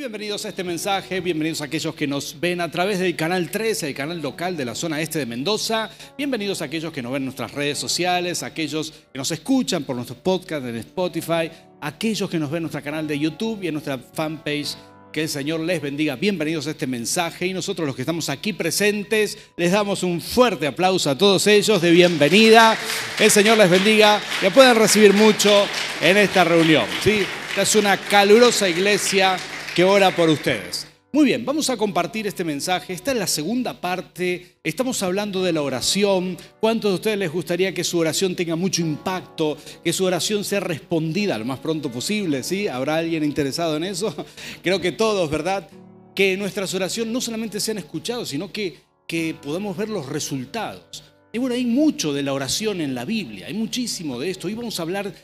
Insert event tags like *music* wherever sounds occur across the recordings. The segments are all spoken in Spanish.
bienvenidos a este mensaje, bienvenidos a aquellos que nos ven a través del canal 13, el canal local de la zona este de Mendoza, bienvenidos a aquellos que nos ven en nuestras redes sociales, aquellos que nos escuchan por nuestros podcasts en Spotify, aquellos que nos ven en nuestro canal de YouTube y en nuestra fanpage. Que el Señor les bendiga. Bienvenidos a este mensaje y nosotros los que estamos aquí presentes les damos un fuerte aplauso a todos ellos de bienvenida. El Señor les bendiga. Que puedan recibir mucho en esta reunión. ¿sí? Esta es una calurosa iglesia que ora por ustedes. Muy bien, vamos a compartir este mensaje. Esta es la segunda parte. Estamos hablando de la oración. ¿Cuántos de ustedes les gustaría que su oración tenga mucho impacto, que su oración sea respondida lo más pronto posible? ¿Sí? ¿Habrá alguien interesado en eso? *laughs* Creo que todos, ¿verdad? Que nuestras oraciones no solamente sean escuchadas, sino que, que podamos ver los resultados. Y bueno, hay mucho de la oración en la Biblia, hay muchísimo de esto. Hoy vamos a hablar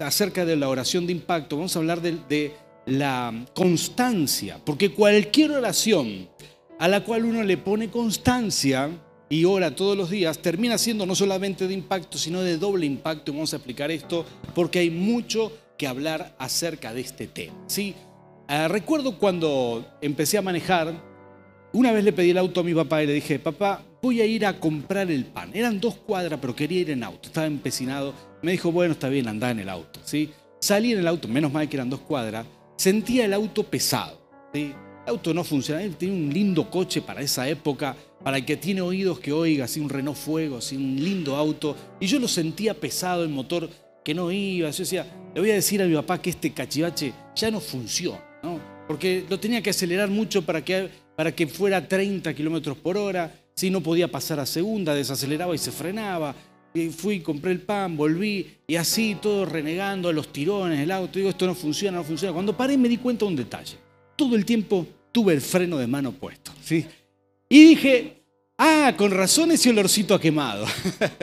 acerca de la oración de impacto, vamos a hablar de, de la constancia, porque cualquier oración a la cual uno le pone constancia y ora todos los días, termina siendo no solamente de impacto, sino de doble impacto. Y vamos a explicar esto porque hay mucho que hablar acerca de este tema. ¿sí? Ah, recuerdo cuando empecé a manejar, una vez le pedí el auto a mi papá y le dije, papá, voy a ir a comprar el pan. Eran dos cuadras, pero quería ir en auto, estaba empecinado. Me dijo, bueno, está bien, anda en el auto. ¿sí? Salí en el auto, menos mal que eran dos cuadras sentía el auto pesado. El auto no funcionaba, él tenía un lindo coche para esa época, para el que tiene oídos que oiga, así un Renault Fuego, así un lindo auto, y yo lo sentía pesado, el motor que no iba, yo decía, le voy a decir a mi papá que este cachivache ya no funciona, ¿no? porque lo tenía que acelerar mucho para que, para que fuera 30 kilómetros por hora, si no podía pasar a segunda, desaceleraba y se frenaba, fui, compré el pan, volví y así todo renegando los tirones, el auto. Digo, esto no funciona, no funciona. Cuando paré me di cuenta de un detalle. Todo el tiempo tuve el freno de mano puesto. ¿sí? Y dije, ah, con razón ese olorcito a quemado.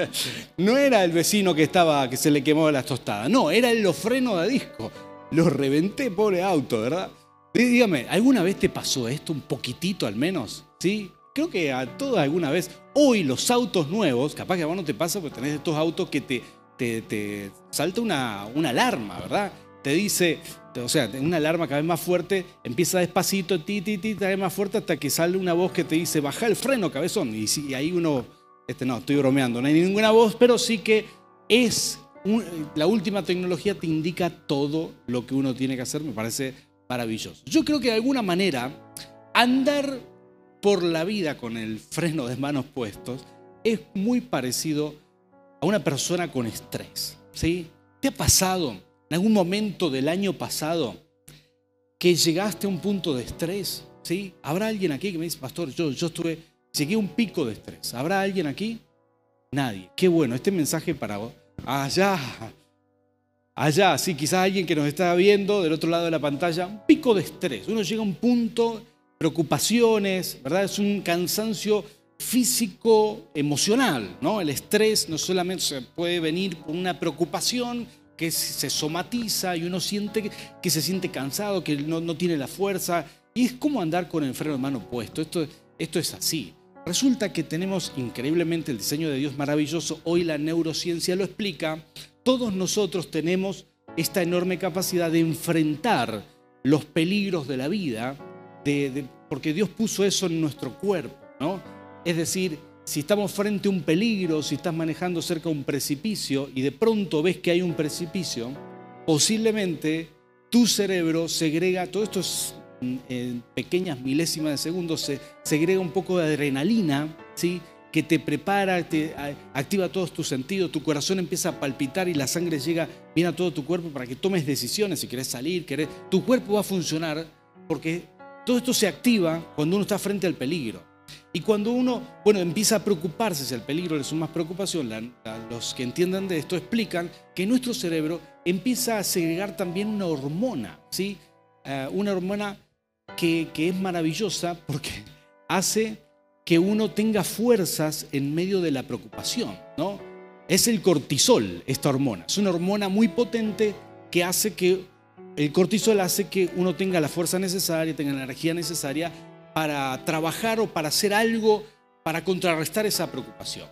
*laughs* no era el vecino que estaba, que se le quemó las tostadas. No, era los frenos de disco. Los reventé, pobre auto, ¿verdad? Dígame, ¿alguna vez te pasó esto un poquitito al menos? ¿Sí? Creo que a todos alguna vez, hoy los autos nuevos, capaz que a vos no te pasa porque tenés estos autos que te, te, salta una, una, alarma, ¿verdad? Te dice, o sea, una alarma cada vez más fuerte, empieza despacito, ti, ti, ti, cada vez más fuerte hasta que sale una voz que te dice, baja el freno, cabezón. Y, y ahí uno, este no, estoy bromeando, no hay ninguna voz, pero sí que es, la última tecnología te indica todo lo que uno tiene que hacer, me parece maravilloso. Yo creo que de alguna manera andar por la vida con el freno de manos puestos es muy parecido a una persona con estrés. ¿sí? ¿Te ha pasado en algún momento del año pasado que llegaste a un punto de estrés? ¿sí? ¿Habrá alguien aquí que me dice, pastor, yo, yo estuve, llegué a un pico de estrés? ¿Habrá alguien aquí? Nadie. Qué bueno, este mensaje para vos. Allá, allá, sí, quizás alguien que nos está viendo del otro lado de la pantalla, un pico de estrés. Uno llega a un punto preocupaciones, ¿verdad? Es un cansancio físico, emocional, ¿no? El estrés no solamente se puede venir por una preocupación que se somatiza y uno siente que se siente cansado, que no, no tiene la fuerza, y es como andar con el freno de mano puesto. Esto, esto es así. Resulta que tenemos increíblemente el diseño de Dios maravilloso, hoy la neurociencia lo explica, todos nosotros tenemos esta enorme capacidad de enfrentar los peligros de la vida porque Dios puso eso en nuestro cuerpo, ¿no? Es decir, si estamos frente a un peligro, si estás manejando cerca de un precipicio y de pronto ves que hay un precipicio, posiblemente tu cerebro segrega, todo esto es en pequeñas milésimas de segundos, se segrega un poco de adrenalina, ¿sí? que te prepara, te activa todos tus sentidos, tu corazón empieza a palpitar y la sangre llega bien a todo tu cuerpo para que tomes decisiones, si querés salir, querés, tu cuerpo va a funcionar porque todo esto se activa cuando uno está frente al peligro. Y cuando uno, bueno, empieza a preocuparse si el peligro una más preocupación, los que entiendan de esto explican que nuestro cerebro empieza a segregar también una hormona, ¿sí? Eh, una hormona que, que es maravillosa porque hace que uno tenga fuerzas en medio de la preocupación, ¿no? Es el cortisol, esta hormona. Es una hormona muy potente que hace que el cortisol hace que uno tenga la fuerza necesaria, tenga la energía necesaria para trabajar o para hacer algo para contrarrestar esa preocupación.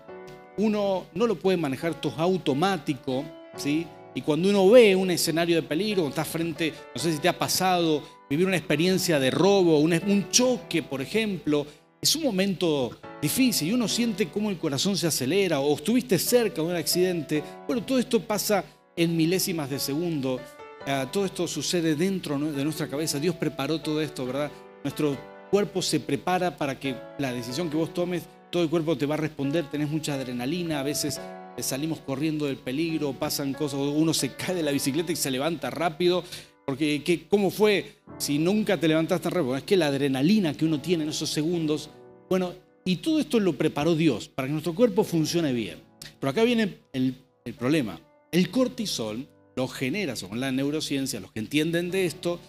Uno no lo puede manejar todo automático, ¿sí? Y cuando uno ve un escenario de peligro, está frente, no sé si te ha pasado, vivir una experiencia de robo, un, un choque, por ejemplo, es un momento difícil y uno siente cómo el corazón se acelera o estuviste cerca de un accidente. Bueno, todo esto pasa en milésimas de segundo. Ah, todo esto sucede dentro de nuestra cabeza. Dios preparó todo esto, ¿verdad? Nuestro cuerpo se prepara para que la decisión que vos tomes, todo el cuerpo te va a responder. Tenés mucha adrenalina, a veces salimos corriendo del peligro, pasan cosas, uno se *laughs* cae de la bicicleta y se levanta rápido. Porque, ¿qué, ¿cómo fue si nunca te levantaste rápido? Es que la adrenalina que uno tiene en esos segundos, bueno, y todo esto lo preparó Dios para que nuestro cuerpo funcione bien. Pero acá viene el problema. El cortisol lo genera, según la neurociencia, los que entienden de esto,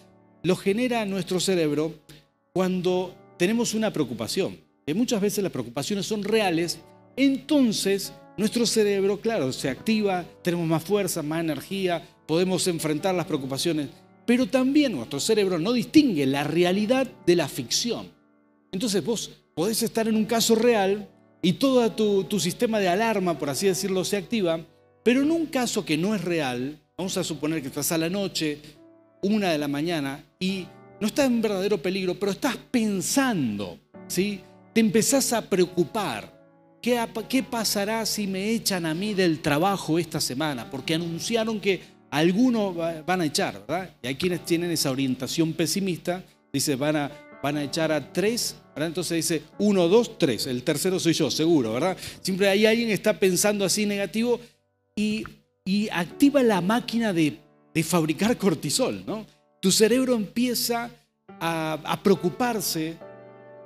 lo genera nuestro cerebro cuando tenemos una preocupación. Que muchas veces las preocupaciones son reales, entonces nuestro cerebro, claro, se activa, tenemos más fuerza, más energía, podemos enfrentar las preocupaciones, pero también nuestro cerebro no distingue la realidad de la ficción. Entonces vos podés estar en un caso real y todo tu, tu sistema de alarma, por así decirlo, se activa, pero en un caso que no es real, vamos a suponer que estás a la noche, una de la mañana, y no estás en verdadero peligro, pero estás pensando, ¿sí? Te empezás a preocupar. ¿Qué, ¿Qué pasará si me echan a mí del trabajo esta semana? Porque anunciaron que algunos van a echar, ¿verdad? Y hay quienes tienen esa orientación pesimista, dice, van a, echar a tres, ¿verdad? Entonces dice, uno, dos, tres, el tercero soy yo, seguro, ¿verdad? Siempre hay alguien está pensando así negativo y, activa la máquina de, fabricar cortisol, ¿no? Tu cerebro empieza a, preocuparse,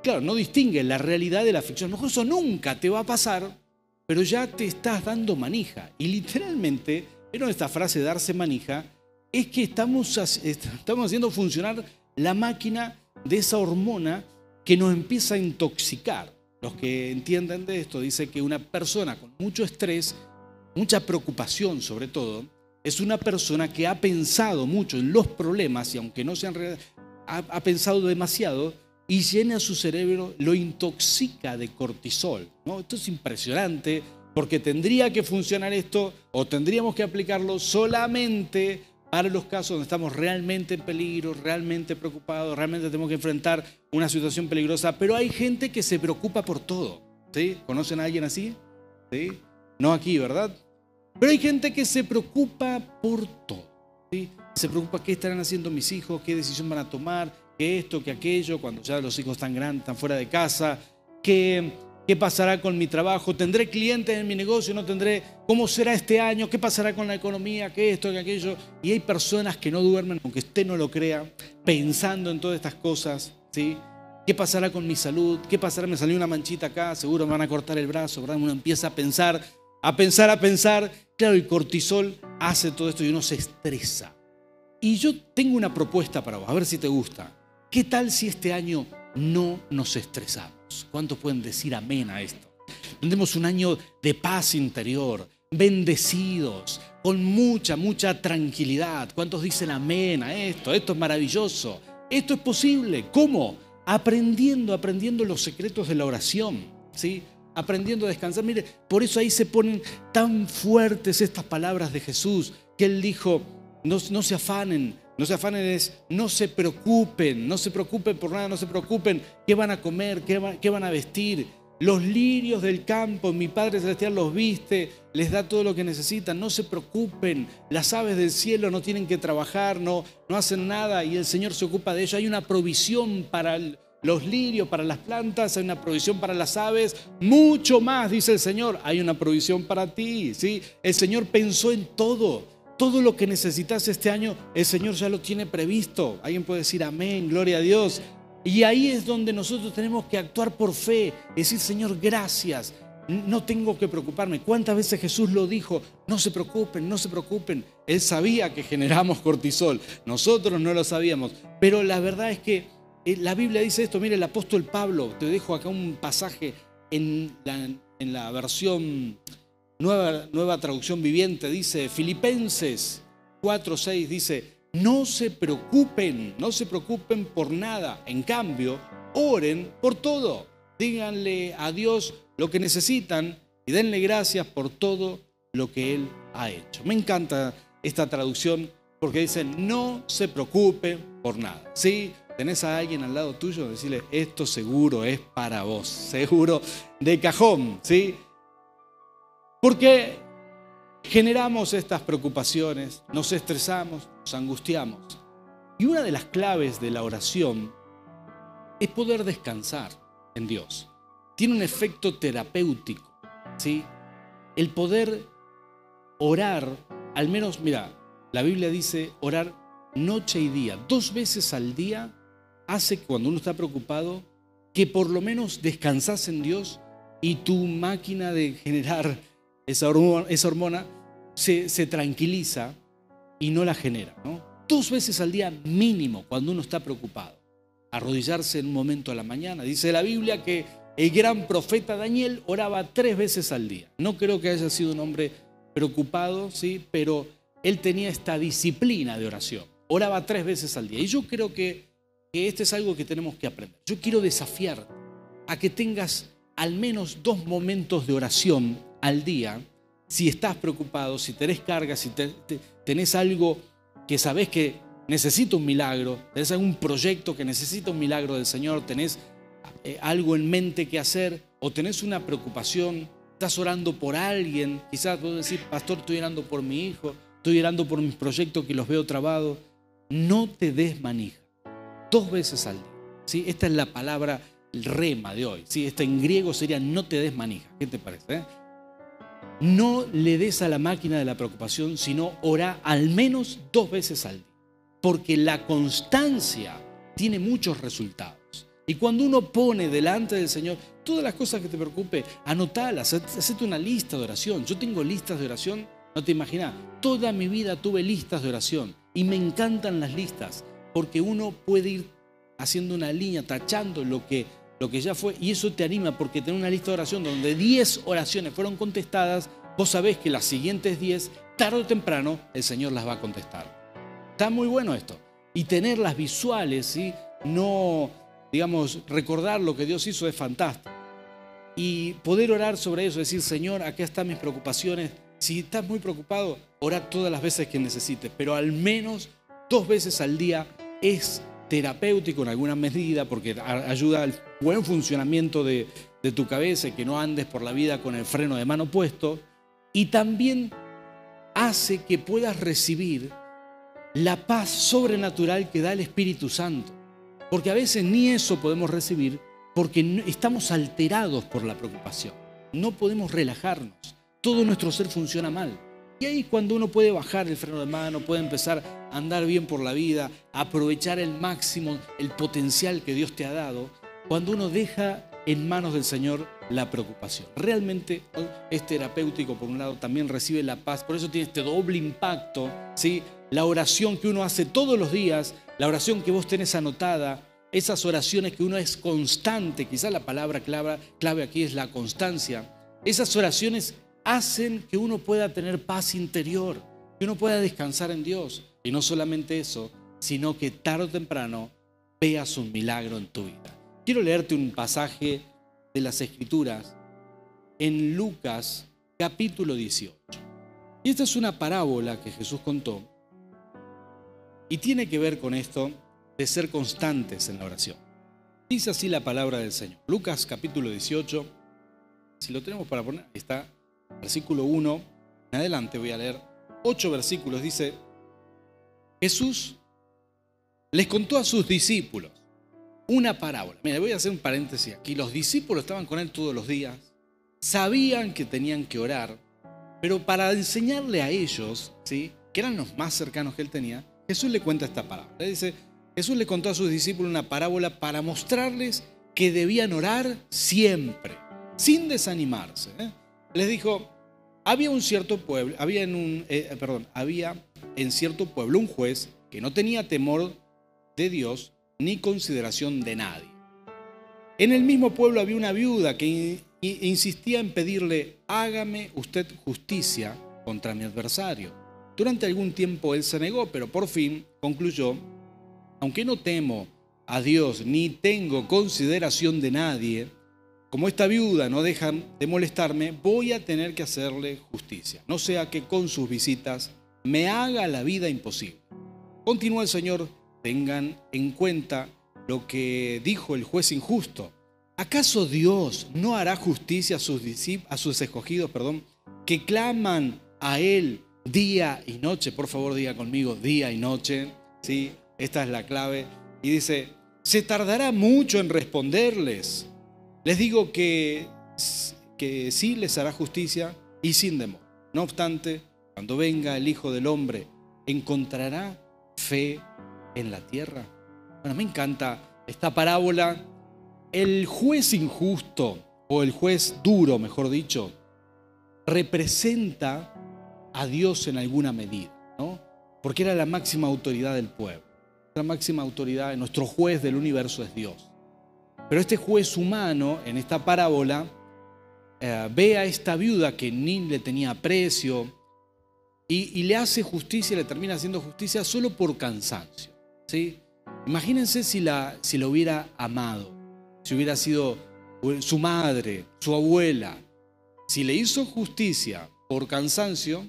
claro, no distingue la realidad de la ficción, no, eso nunca te va a pasar, pero ya te estás dando manija. Y literalmente, ¿vieron esta frase darse manija? Es que estamos, estamos haciendo funcionar la máquina de esa hormona que nos empieza a intoxicar. Los que entienden de esto dicen que una persona con mucho estrés mucha preocupación sobre todo, es una persona que ha pensado mucho en los problemas y aunque no sean reales, ha, pensado demasiado y llena su cerebro, lo intoxica de cortisol. Esto es impresionante porque tendría que funcionar esto o tendríamos que aplicarlo solamente para los casos donde estamos realmente en peligro, realmente preocupados, realmente tenemos que enfrentar una situación peligrosa, pero hay gente que se preocupa por todo. ¿sí? ¿Conocen a alguien así? ¿Sí? No aquí, ¿verdad? Pero hay gente que se preocupa por todo. Se preocupa qué estarán haciendo mis hijos, qué decisión van a tomar, qué esto, qué aquello, cuando ya los hijos están grandes, están fuera de casa, qué, qué pasará con mi trabajo, tendré clientes en mi negocio, no tendré, cómo será este año, qué pasará con la economía, qué esto, qué aquello. Y hay personas que no duermen, aunque usted no lo crea, pensando en todas estas cosas, ¿sí? ¿Qué pasará con mi salud? ¿Qué pasará? Me salió una manchita acá, seguro me van a cortar el brazo, ¿verdad? Uno empieza a pensar a pensar, a pensar. Claro, el cortisol hace todo esto y uno se estresa. Y yo tengo una propuesta para vos, a ver si te gusta. ¿Qué tal si este año no nos estresamos? ¿Cuántos pueden decir amén a esto? Tendremos un año de paz interior, bendecidos, con mucha, mucha tranquilidad. ¿Cuántos dicen amén a esto? Esto es maravilloso. Esto es posible. ¿Cómo? Aprendiendo, aprendiendo los secretos de la oración. ¿sí? Aprendiendo a descansar. Mire, por eso ahí se ponen tan fuertes estas palabras de Jesús, que Él dijo, no, no se afanen, no se afanen es, no se preocupen, no se preocupen por nada, no se preocupen qué van a comer, qué, qué van a vestir. Los lirios del campo, mi Padre Celestial los viste, les da todo lo que necesitan, no se preocupen, las aves del cielo no tienen que trabajar, no, no hacen nada y el Señor se ocupa de ello. Hay una provisión para el, los lirios, para las plantas, hay una provisión para las aves, mucho más, dice el Señor, hay una provisión para ti. ¿sí? El Señor pensó en todo. Todo lo que necesitas este año, el Señor ya lo tiene previsto. Alguien puede decir amén, gloria a Dios. Y ahí es donde nosotros tenemos que actuar por fe, decir, Señor, gracias. No tengo que preocuparme. ¿Cuántas veces Jesús lo dijo? No se preocupen, no se preocupen. Él sabía que generamos cortisol. Nosotros no lo sabíamos. Pero la verdad es que la Biblia dice esto, mire, el apóstol Pablo, te dejo acá un pasaje en la, versión nueva, nueva traducción viviente, dice Filipenses 4:6, dice, no se preocupen, no se preocupen por nada, en cambio, oren por todo, díganle a Dios lo que necesitan y denle gracias por todo lo que Él ha hecho. Me encanta esta traducción porque dicen, no se preocupe por nada. ¿Sí? Tenés a alguien al lado tuyo, decirle, esto seguro es para vos, seguro de cajón, ¿sí? Porque generamos estas preocupaciones, nos estresamos, nos angustiamos. Y una de las claves de la oración es poder descansar en Dios. Tiene un efecto terapéutico, ¿sí? El poder orar, al menos, mira, la Biblia dice orar noche y día, dos veces al día, hace cuando uno está preocupado que por lo menos descansas en Dios y tu máquina de generar esa hormona, se, se, tranquiliza y no la genera. ¿no? Dos veces al día mínimo cuando uno está preocupado. Arrodillarse en un momento a la mañana. Dice la Biblia que el gran profeta Daniel oraba tres veces al día. No creo que haya sido un hombre preocupado, ¿sí? pero él tenía esta disciplina de oración. Oraba tres veces al día. Y yo creo que, que este es algo que tenemos que aprender. Yo quiero desafiar a que tengas al menos dos momentos de oración al día si estás preocupado, si tenés carga, si tenés algo que sabés que necesita un milagro, tenés algún proyecto que necesita un milagro del Señor, tenés eh, algo en mente que hacer o tenés una preocupación, estás orando por alguien, quizás puedo decir, pastor, estoy orando por mi hijo, estoy orando por mis proyectos que los veo trabados, no te des manija, dos veces al día. ¿sí? Esta es la palabra rema de hoy, ¿sí? esta en griego sería no te des manija, ¿qué te parece? Eh? no le des a la máquina de la preocupación, sino ora al menos dos veces al día. Porque la constancia tiene muchos resultados. Y cuando uno pone delante del Señor todas las cosas que te preocupe, anotalas, hacete una lista de oración. Yo tengo listas de oración, no te imaginas, toda mi vida tuve listas de oración y me encantan las listas porque uno puede ir haciendo una línea, tachando lo que lo que ya fue, y eso te anima porque tener una lista de oración donde 10 oraciones fueron contestadas, vos sabés que las siguientes 10, tarde o temprano, el Señor las va a contestar. Está muy bueno esto. Y tenerlas visuales, ¿sí? no, digamos, recordar lo que Dios hizo es fantástico. Y poder orar sobre eso, decir, Señor, acá están mis preocupaciones. Si estás muy preocupado, ora todas las veces que necesites, pero al menos dos veces al día es terapéutico en alguna medida porque ayuda al buen funcionamiento de, tu cabeza que no andes por la vida con el freno de mano puesto. Y también hace que puedas recibir la paz sobrenatural que da el Espíritu Santo. Porque a veces ni eso podemos recibir porque estamos alterados por la preocupación. No podemos relajarnos. Todo nuestro ser funciona mal. Y ahí cuando uno puede bajar el freno de mano, puede empezar a andar bien por la vida, aprovechar el máximo el potencial que Dios te ha dado, cuando uno deja en manos del Señor la preocupación. Realmente es terapéutico, por un lado, también recibe la paz, por eso tiene este doble impacto, ¿sí? La oración que uno hace todos los días, la oración que vos tenés anotada, esas oraciones que uno es constante, quizás la palabra clave, clave aquí es la constancia, esas oraciones hacen que uno pueda tener paz interior, que uno pueda descansar en Dios. Y no solamente eso, sino que tarde o temprano veas un milagro en tu vida. Quiero leerte un pasaje de las Escrituras en Lucas capítulo 18. Y esta es una parábola que Jesús contó y tiene que ver con esto de ser constantes en la oración. Dice así la palabra del Señor. Lucas capítulo 18, si lo tenemos para poner, está versículo 1 en adelante, voy a leer ocho versículos, dice, Jesús les contó a sus discípulos una parábola. Mira, voy a hacer un paréntesis aquí. Los discípulos estaban con él todos los días, sabían que tenían que orar, pero para enseñarle a ellos, ¿sí? que eran los más cercanos que él tenía, Jesús le cuenta esta parábola. dice, Jesús le contó a sus discípulos una parábola para mostrarles que debían orar siempre, sin desanimarse. ¿eh? Les dijo, había un cierto pueblo, había en un, eh, perdón, había en cierto pueblo un juez que no tenía temor de Dios ni consideración de nadie. En el mismo pueblo había una viuda que insistía en pedirle, hágame usted justicia contra mi adversario. Durante algún tiempo él se negó, pero por fin concluyó, aunque no temo a Dios ni tengo consideración de nadie, como esta viuda no deja de molestarme, voy a tener que hacerle justicia. No sea que con sus visitas me haga la vida imposible. Continúa el Señor, tengan en cuenta lo que dijo el juez injusto. ¿Acaso Dios no hará justicia a sus, a sus escogidos, perdón, que claman a Él día y noche? Por favor, diga conmigo, día y noche. ¿sí? Esta es la clave. Y dice, se tardará mucho en responderles. Les digo que, que sí les hará justicia y sin demor. No obstante, cuando venga el Hijo del Hombre, ¿encontrará fe en la tierra? Bueno, me encanta esta parábola. El juez injusto, o el juez duro, mejor dicho, representa a Dios en alguna medida, ¿no? Porque era la máxima autoridad del pueblo. La máxima autoridad, nuestro juez del universo es Dios. Pero este juez humano, en esta parábola, eh, ve a esta viuda que ni le tenía aprecio y, le hace justicia, le termina haciendo justicia solo por cansancio. ¿sí? Imagínense si la, si hubiera amado, si hubiera sido su madre, su abuela. Si le hizo justicia por cansancio,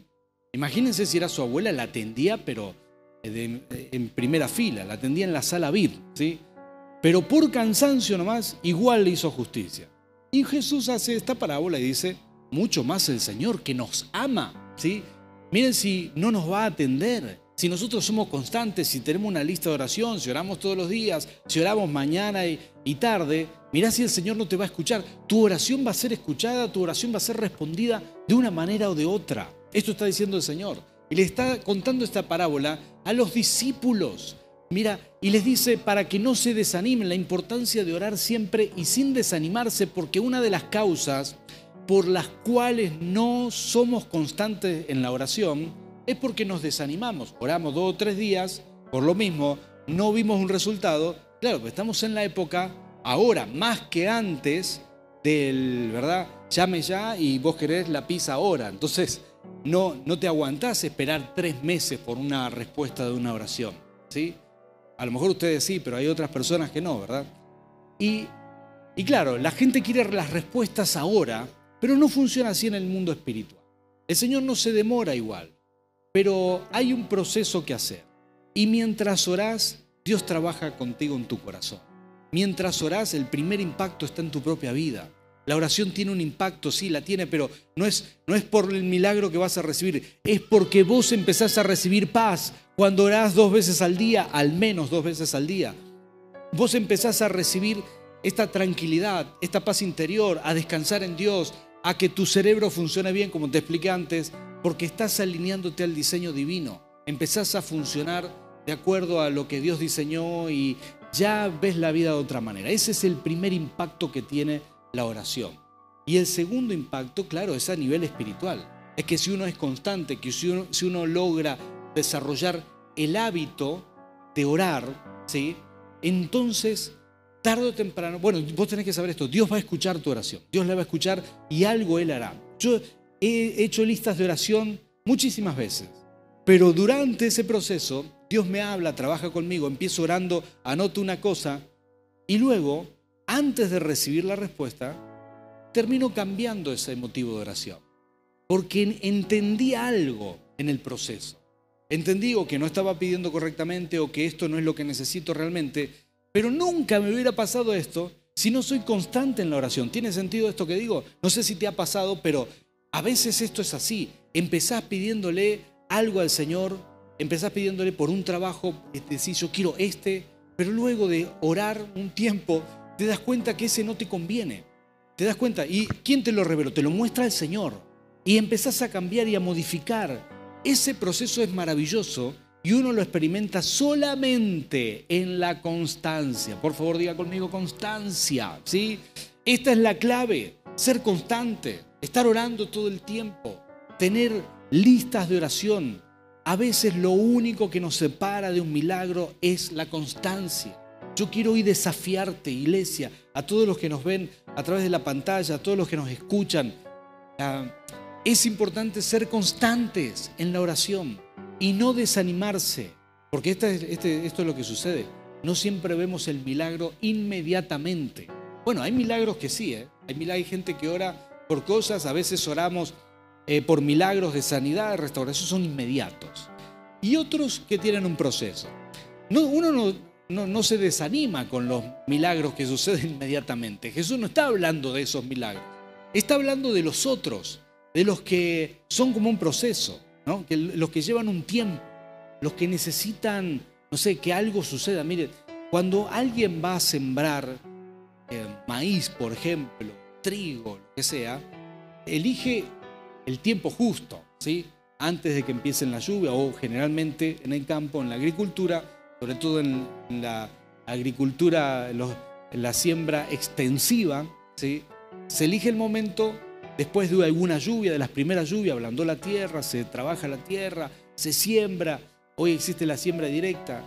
imagínense si era su abuela, la atendía, pero en primera fila, la atendía en la sala VIP, ¿sí? Pero por cansancio nomás, igual le hizo justicia. Y Jesús hace esta parábola y dice, mucho más el Señor que nos ama, ¿sí? Miren si no nos va a atender, si nosotros somos constantes, si tenemos una lista de oración, si oramos todos los días, si oramos mañana y, tarde, mirá si el Señor no te va a escuchar. Tu oración va a ser escuchada, tu oración va a ser respondida de una manera o de otra. Esto está diciendo el Señor. Y le está contando esta parábola a los discípulos. Mira, y les dice para que no se desanimen la importancia de orar siempre y sin desanimarse, porque una de las causas por las cuales no somos constantes en la oración es porque nos desanimamos. Oramos dos o tres días, por lo mismo, no vimos un resultado. Claro, pues estamos en la época, ahora más que antes, del, ¿verdad? Llame ya y vos querés la pizza ahora. Entonces, no, no te aguantás esperar tres meses por una respuesta de una oración. ¿sí? A lo mejor ustedes sí, pero hay otras personas que no, ¿verdad? Y, y claro, la gente quiere las respuestas ahora, pero no funciona así en el mundo espiritual. El Señor no se demora igual, pero hay un proceso que hacer. Y mientras orás, Dios trabaja contigo en tu corazón. Mientras orás, el primer impacto está en tu propia vida. La oración tiene un impacto, sí, la tiene, pero no es, no es por el milagro que vas a recibir, es porque vos empezás a recibir paz cuando orás dos veces al día, al menos dos veces al día. Vos empezás a recibir esta tranquilidad, esta paz interior, a descansar en Dios, a que tu cerebro funcione bien, como te expliqué antes, porque estás alineándote al diseño divino. Empezás a funcionar de acuerdo a lo que Dios diseñó y ya ves la vida de otra manera. Ese es el primer impacto que tiene la oración. Y el segundo impacto, claro, es a nivel espiritual. Es que si uno es constante, que si uno, si uno logra desarrollar el hábito de orar, ¿sí? entonces, tarde o temprano, bueno, vos tenés que saber esto, Dios va a escuchar tu oración, Dios la va a escuchar y algo Él hará. Yo he hecho listas de oración muchísimas veces, pero durante ese proceso, Dios me habla, trabaja conmigo, empiezo orando, anoto una cosa y luego antes de recibir la respuesta, termino cambiando ese motivo de oración. Porque entendí algo en el proceso. Entendí o que no estaba pidiendo correctamente o que esto no es lo que necesito realmente, pero nunca me hubiera pasado esto si no soy constante en la oración. ¿Tiene sentido esto que digo? No sé si te ha pasado, pero a veces esto es así. Empezás pidiéndole algo al Señor, empezás pidiéndole por un trabajo, decís yo quiero este, pero luego de orar un tiempo te das cuenta que ese no te conviene. Te das cuenta. ¿Y quién te lo reveló? Te lo muestra el Señor. Y empezás a cambiar y a modificar. Ese proceso es maravilloso y uno lo experimenta solamente en la constancia. Por favor, diga conmigo constancia. ¿sí? Esta es la clave. Ser constante. Estar orando todo el tiempo. Tener listas de oración. A veces lo único que nos separa de un milagro es la constancia. Yo quiero hoy desafiarte, iglesia, a todos los que nos ven a través de la pantalla, a todos los que nos escuchan. Es importante ser constantes en la oración y no desanimarse, porque este, esto es lo que sucede. No siempre vemos el milagro inmediatamente. Bueno, hay milagros que sí, ¿eh? hay, hay gente que ora por cosas, a veces oramos eh, por milagros de sanidad, de restauración, son inmediatos. y otros que tienen un proceso. No, uno no, no, se desanima con los milagros que suceden *laughs* inmediatamente. Jesús no está hablando de esos milagros. Está hablando de los otros, de los que son como un proceso, ¿no? los que llevan un tiempo, los que necesitan, no sé, que algo suceda. Mire, cuando alguien va a sembrar eh, maíz, por ejemplo, trigo, lo que sea, elige el tiempo justo, ¿sí? antes de que empiecen la lluvia o generalmente en el campo, en la agricultura, sobre todo en, la agricultura, en la siembra extensiva, ¿sí? se elige el momento después de alguna lluvia, de las primeras lluvias, ablandó la tierra, se trabaja la tierra, se siembra, hoy existe la siembra directa.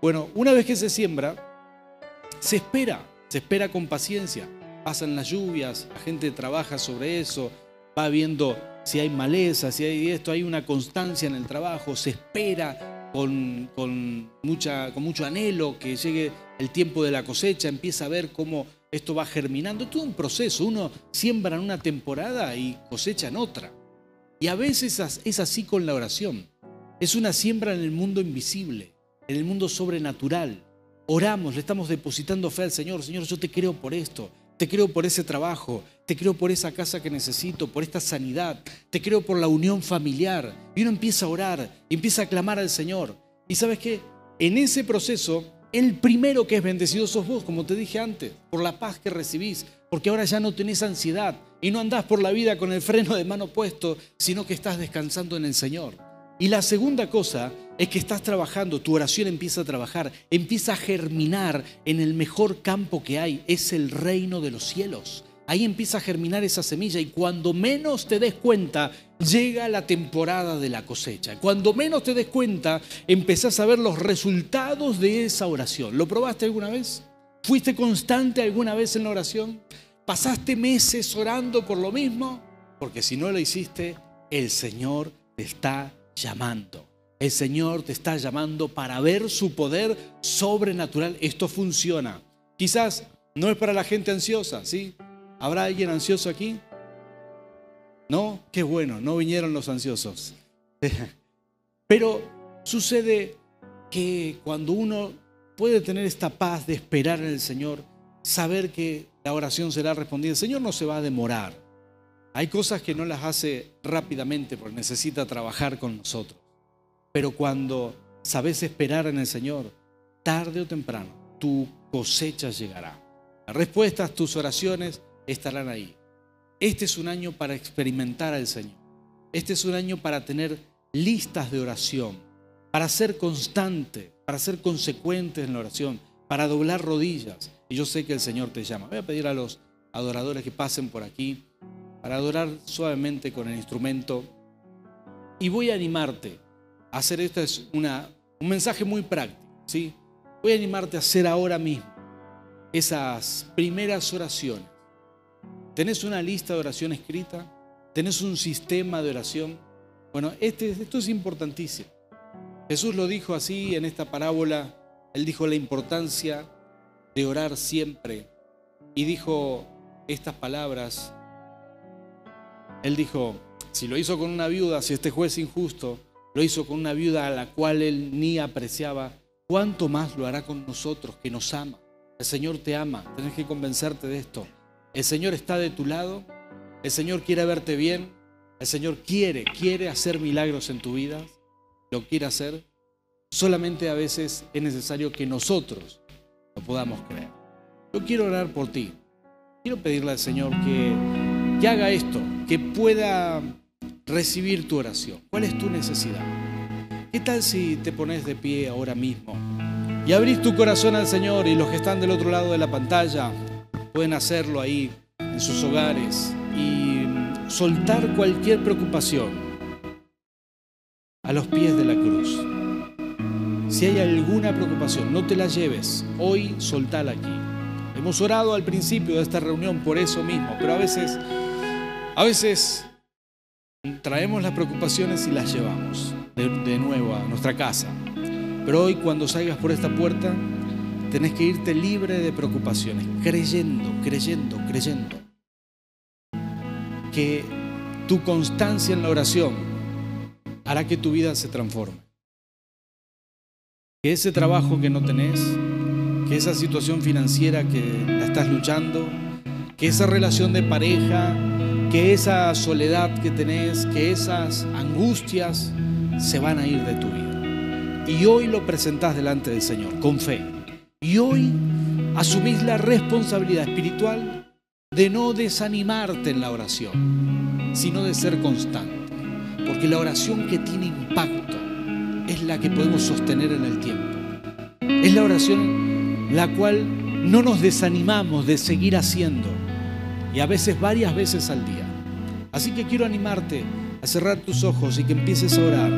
Bueno, una vez que se siembra, se espera, se espera con paciencia. Pasan las lluvias, la gente trabaja sobre eso, va viendo si hay maleza, si hay esto, hay una constancia en el trabajo, se espera con, mucha, con mucho anhelo que llegue el tiempo de la cosecha, empieza a ver cómo esto va germinando. Es todo un proceso, uno siembra en una temporada y cosecha en otra. Y a veces es así con la oración. Es una siembra en el mundo invisible, en el mundo sobrenatural. Oramos, le estamos depositando fe al Señor. Señor, yo te creo por esto. Te creo por ese trabajo, te creo por esa casa que necesito, por esta sanidad, te creo por la unión familiar. Y uno empieza a orar, empieza a clamar al Señor. Y sabes qué? En ese proceso, el primero que es bendecido sos vos, como te dije antes, por la paz que recibís, porque ahora ya no tenés ansiedad y no andás por la vida con el freno de mano puesto, sino que estás descansando en el Señor. Y la segunda cosa es que estás trabajando, tu oración empieza a trabajar, empieza a germinar en el mejor campo que hay, es el reino de los cielos. Ahí empieza a germinar esa semilla y cuando menos te des cuenta, llega la temporada de la cosecha. Cuando menos te des cuenta, empezás a ver los resultados de esa oración. ¿Lo probaste alguna vez? ¿Fuiste constante alguna vez en la oración? ¿Pasaste meses orando por lo mismo? Porque si no lo hiciste, el Señor te está llamando. El Señor te está llamando para ver su poder sobrenatural. Esto funciona. Quizás no es para la gente ansiosa, ¿sí? ¿Habrá alguien ansioso aquí? No, qué bueno, no vinieron los ansiosos. *laughs* Pero sucede que cuando uno puede tener esta paz de esperar en el Señor, saber que la oración será respondida, el Señor no se va a demorar. Hay cosas que no las hace rápidamente porque necesita trabajar con nosotros. Pero cuando sabes esperar en el Señor, tarde o temprano, tu cosecha llegará. Las respuestas, tus oraciones estarán ahí. Este es un año para experimentar al Señor. Este es un año para tener listas de oración, para ser constante, para ser consecuente en la oración, para doblar rodillas. Y yo sé que el Señor te llama. Voy a pedir a los adoradores que pasen por aquí para adorar suavemente con el instrumento. Y voy a animarte a hacer esto, es una, un mensaje muy práctico, ¿sí? Voy a animarte a hacer ahora mismo esas primeras oraciones. ¿Tenés una lista de oración escrita? ¿Tenés un sistema de oración? Bueno, este, esto es importantísimo. Jesús lo dijo así en esta parábola. Él dijo la importancia de orar siempre. Y dijo estas palabras él dijo, si lo hizo con una viuda, si este juez injusto lo hizo con una viuda a la cual él ni apreciaba, ¿cuánto más lo hará con nosotros que nos ama? El Señor te ama, tienes que convencerte de esto. El Señor está de tu lado, el Señor quiere verte bien, el Señor quiere, quiere hacer milagros en tu vida, lo quiere hacer. Solamente a veces es necesario que nosotros lo podamos creer. Yo quiero orar por ti. Quiero pedirle al Señor que, que haga esto, que pueda recibir tu oración. ¿Cuál es tu necesidad? ¿Qué tal si te pones de pie ahora mismo y abrís tu corazón al Señor y los que están del otro lado de la pantalla pueden hacerlo ahí en sus hogares y soltar cualquier preocupación a los pies de la cruz? Si hay alguna preocupación, no te la lleves. Hoy soltala aquí. Hemos orado al principio de esta reunión por eso mismo, pero a veces a veces traemos las preocupaciones y las llevamos de, nuevo a nuestra casa. Pero hoy cuando salgas por esta puerta, tenés que irte libre de preocupaciones, creyendo, creyendo, creyendo que tu constancia en la oración hará que tu vida se transforme. que ese trabajo que no tenés, que esa situación financiera que la estás luchando, que esa relación de pareja, que esa soledad que tenés, que esas angustias se van a ir de tu vida. Y hoy lo presentás delante del Señor, con fe. Y hoy asumís la responsabilidad espiritual de no desanimarte en la oración, sino de ser constante. Porque la oración que tiene impacto es la que podemos sostener en el tiempo. Es la oración la cual no nos desanimamos de seguir haciendo y a veces varias veces al día. Así que quiero animarte a cerrar tus ojos y que empieces a orar,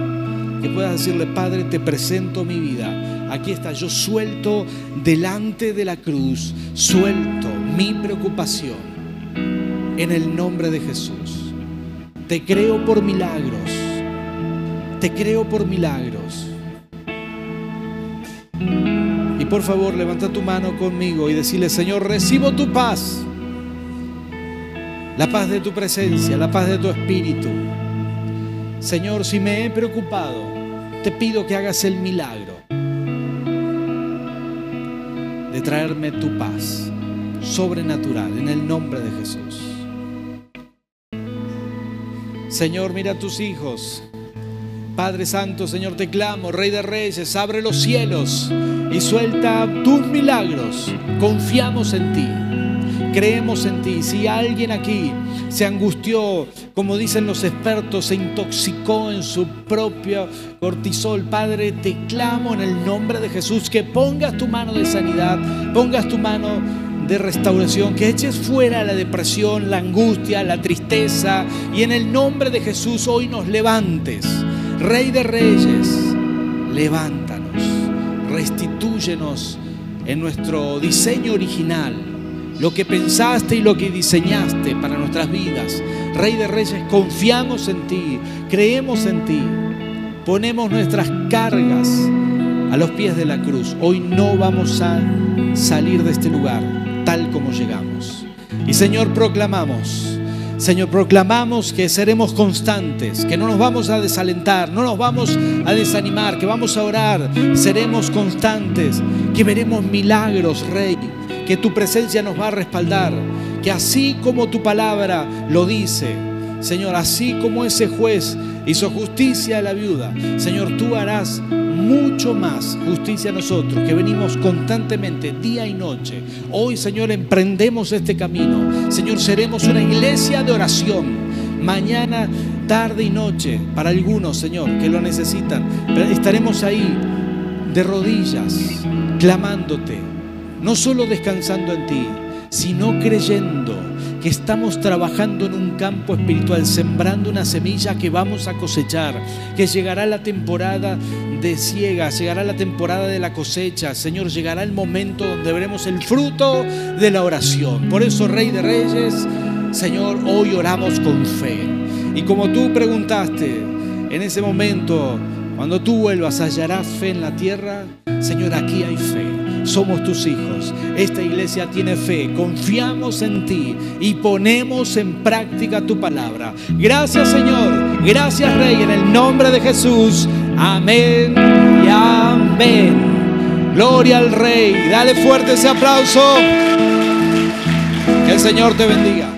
que puedas decirle, Padre, te presento mi vida. Aquí está, yo suelto delante de la cruz, suelto mi preocupación en el nombre de Jesús. Te creo por milagros, te creo por milagros. Y por favor, levanta tu mano conmigo y decirle, Señor, recibo tu paz la paz de tu presencia, la paz de tu espíritu. Señor, si me he preocupado, te pido que hagas el milagro de traerme tu paz sobrenatural en el nombre de Jesús. Señor, mira a tus hijos. Padre Santo, Señor, te clamo, Rey de Reyes, abre los cielos y suelta tus milagros. Confiamos en ti creemos en ti. Si alguien aquí se angustió, como dicen los expertos, se intoxicó en su propio cortisol, Padre, te clamo en el nombre de Jesús que pongas tu mano de sanidad, pongas tu mano de restauración, que eches fuera la depresión, la angustia, la tristeza y en el nombre de Jesús hoy nos levantes. Rey de Reyes, levántanos, restitúyenos en nuestro diseño original lo que pensaste y lo que diseñaste para nuestras vidas. Rey de Reyes, confiamos en ti, creemos en ti, ponemos nuestras cargas a los pies de la cruz. Hoy no vamos a salir de este lugar tal como llegamos. Y Señor, proclamamos. Señor, proclamamos que seremos constantes, que no nos vamos a desalentar, no nos vamos a desanimar, que vamos a orar, seremos constantes, que veremos milagros, Rey, que tu presencia nos va a respaldar, que así como tu palabra lo dice, Señor, así como ese juez hizo justicia a la viuda, Señor, tú harás mucho más justicia a nosotros, que venimos constantemente, día y noche. Hoy, Señor, emprendemos este camino. Señor, seremos una iglesia de oración. Mañana, tarde y noche, para algunos, Señor, que lo necesitan, estaremos ahí de rodillas, clamándote, no solo descansando en ti, sino creyendo que estamos trabajando en un campo espiritual, sembrando una semilla que vamos a cosechar, que llegará la temporada de ciega, llegará la temporada de la cosecha, Señor, llegará el momento donde veremos el fruto de la oración. Por eso, Rey de Reyes, Señor, hoy oramos con fe. Y como tú preguntaste, en ese momento, cuando tú vuelvas, ¿hallarás fe en la tierra? Señor, aquí hay fe. Somos tus hijos. Esta iglesia tiene fe. Confiamos en ti y ponemos en práctica tu palabra. Gracias, Señor. Gracias, Rey. En el nombre de Jesús. Amén y amén. Gloria al Rey. Dale fuerte ese aplauso. Que el Señor te bendiga.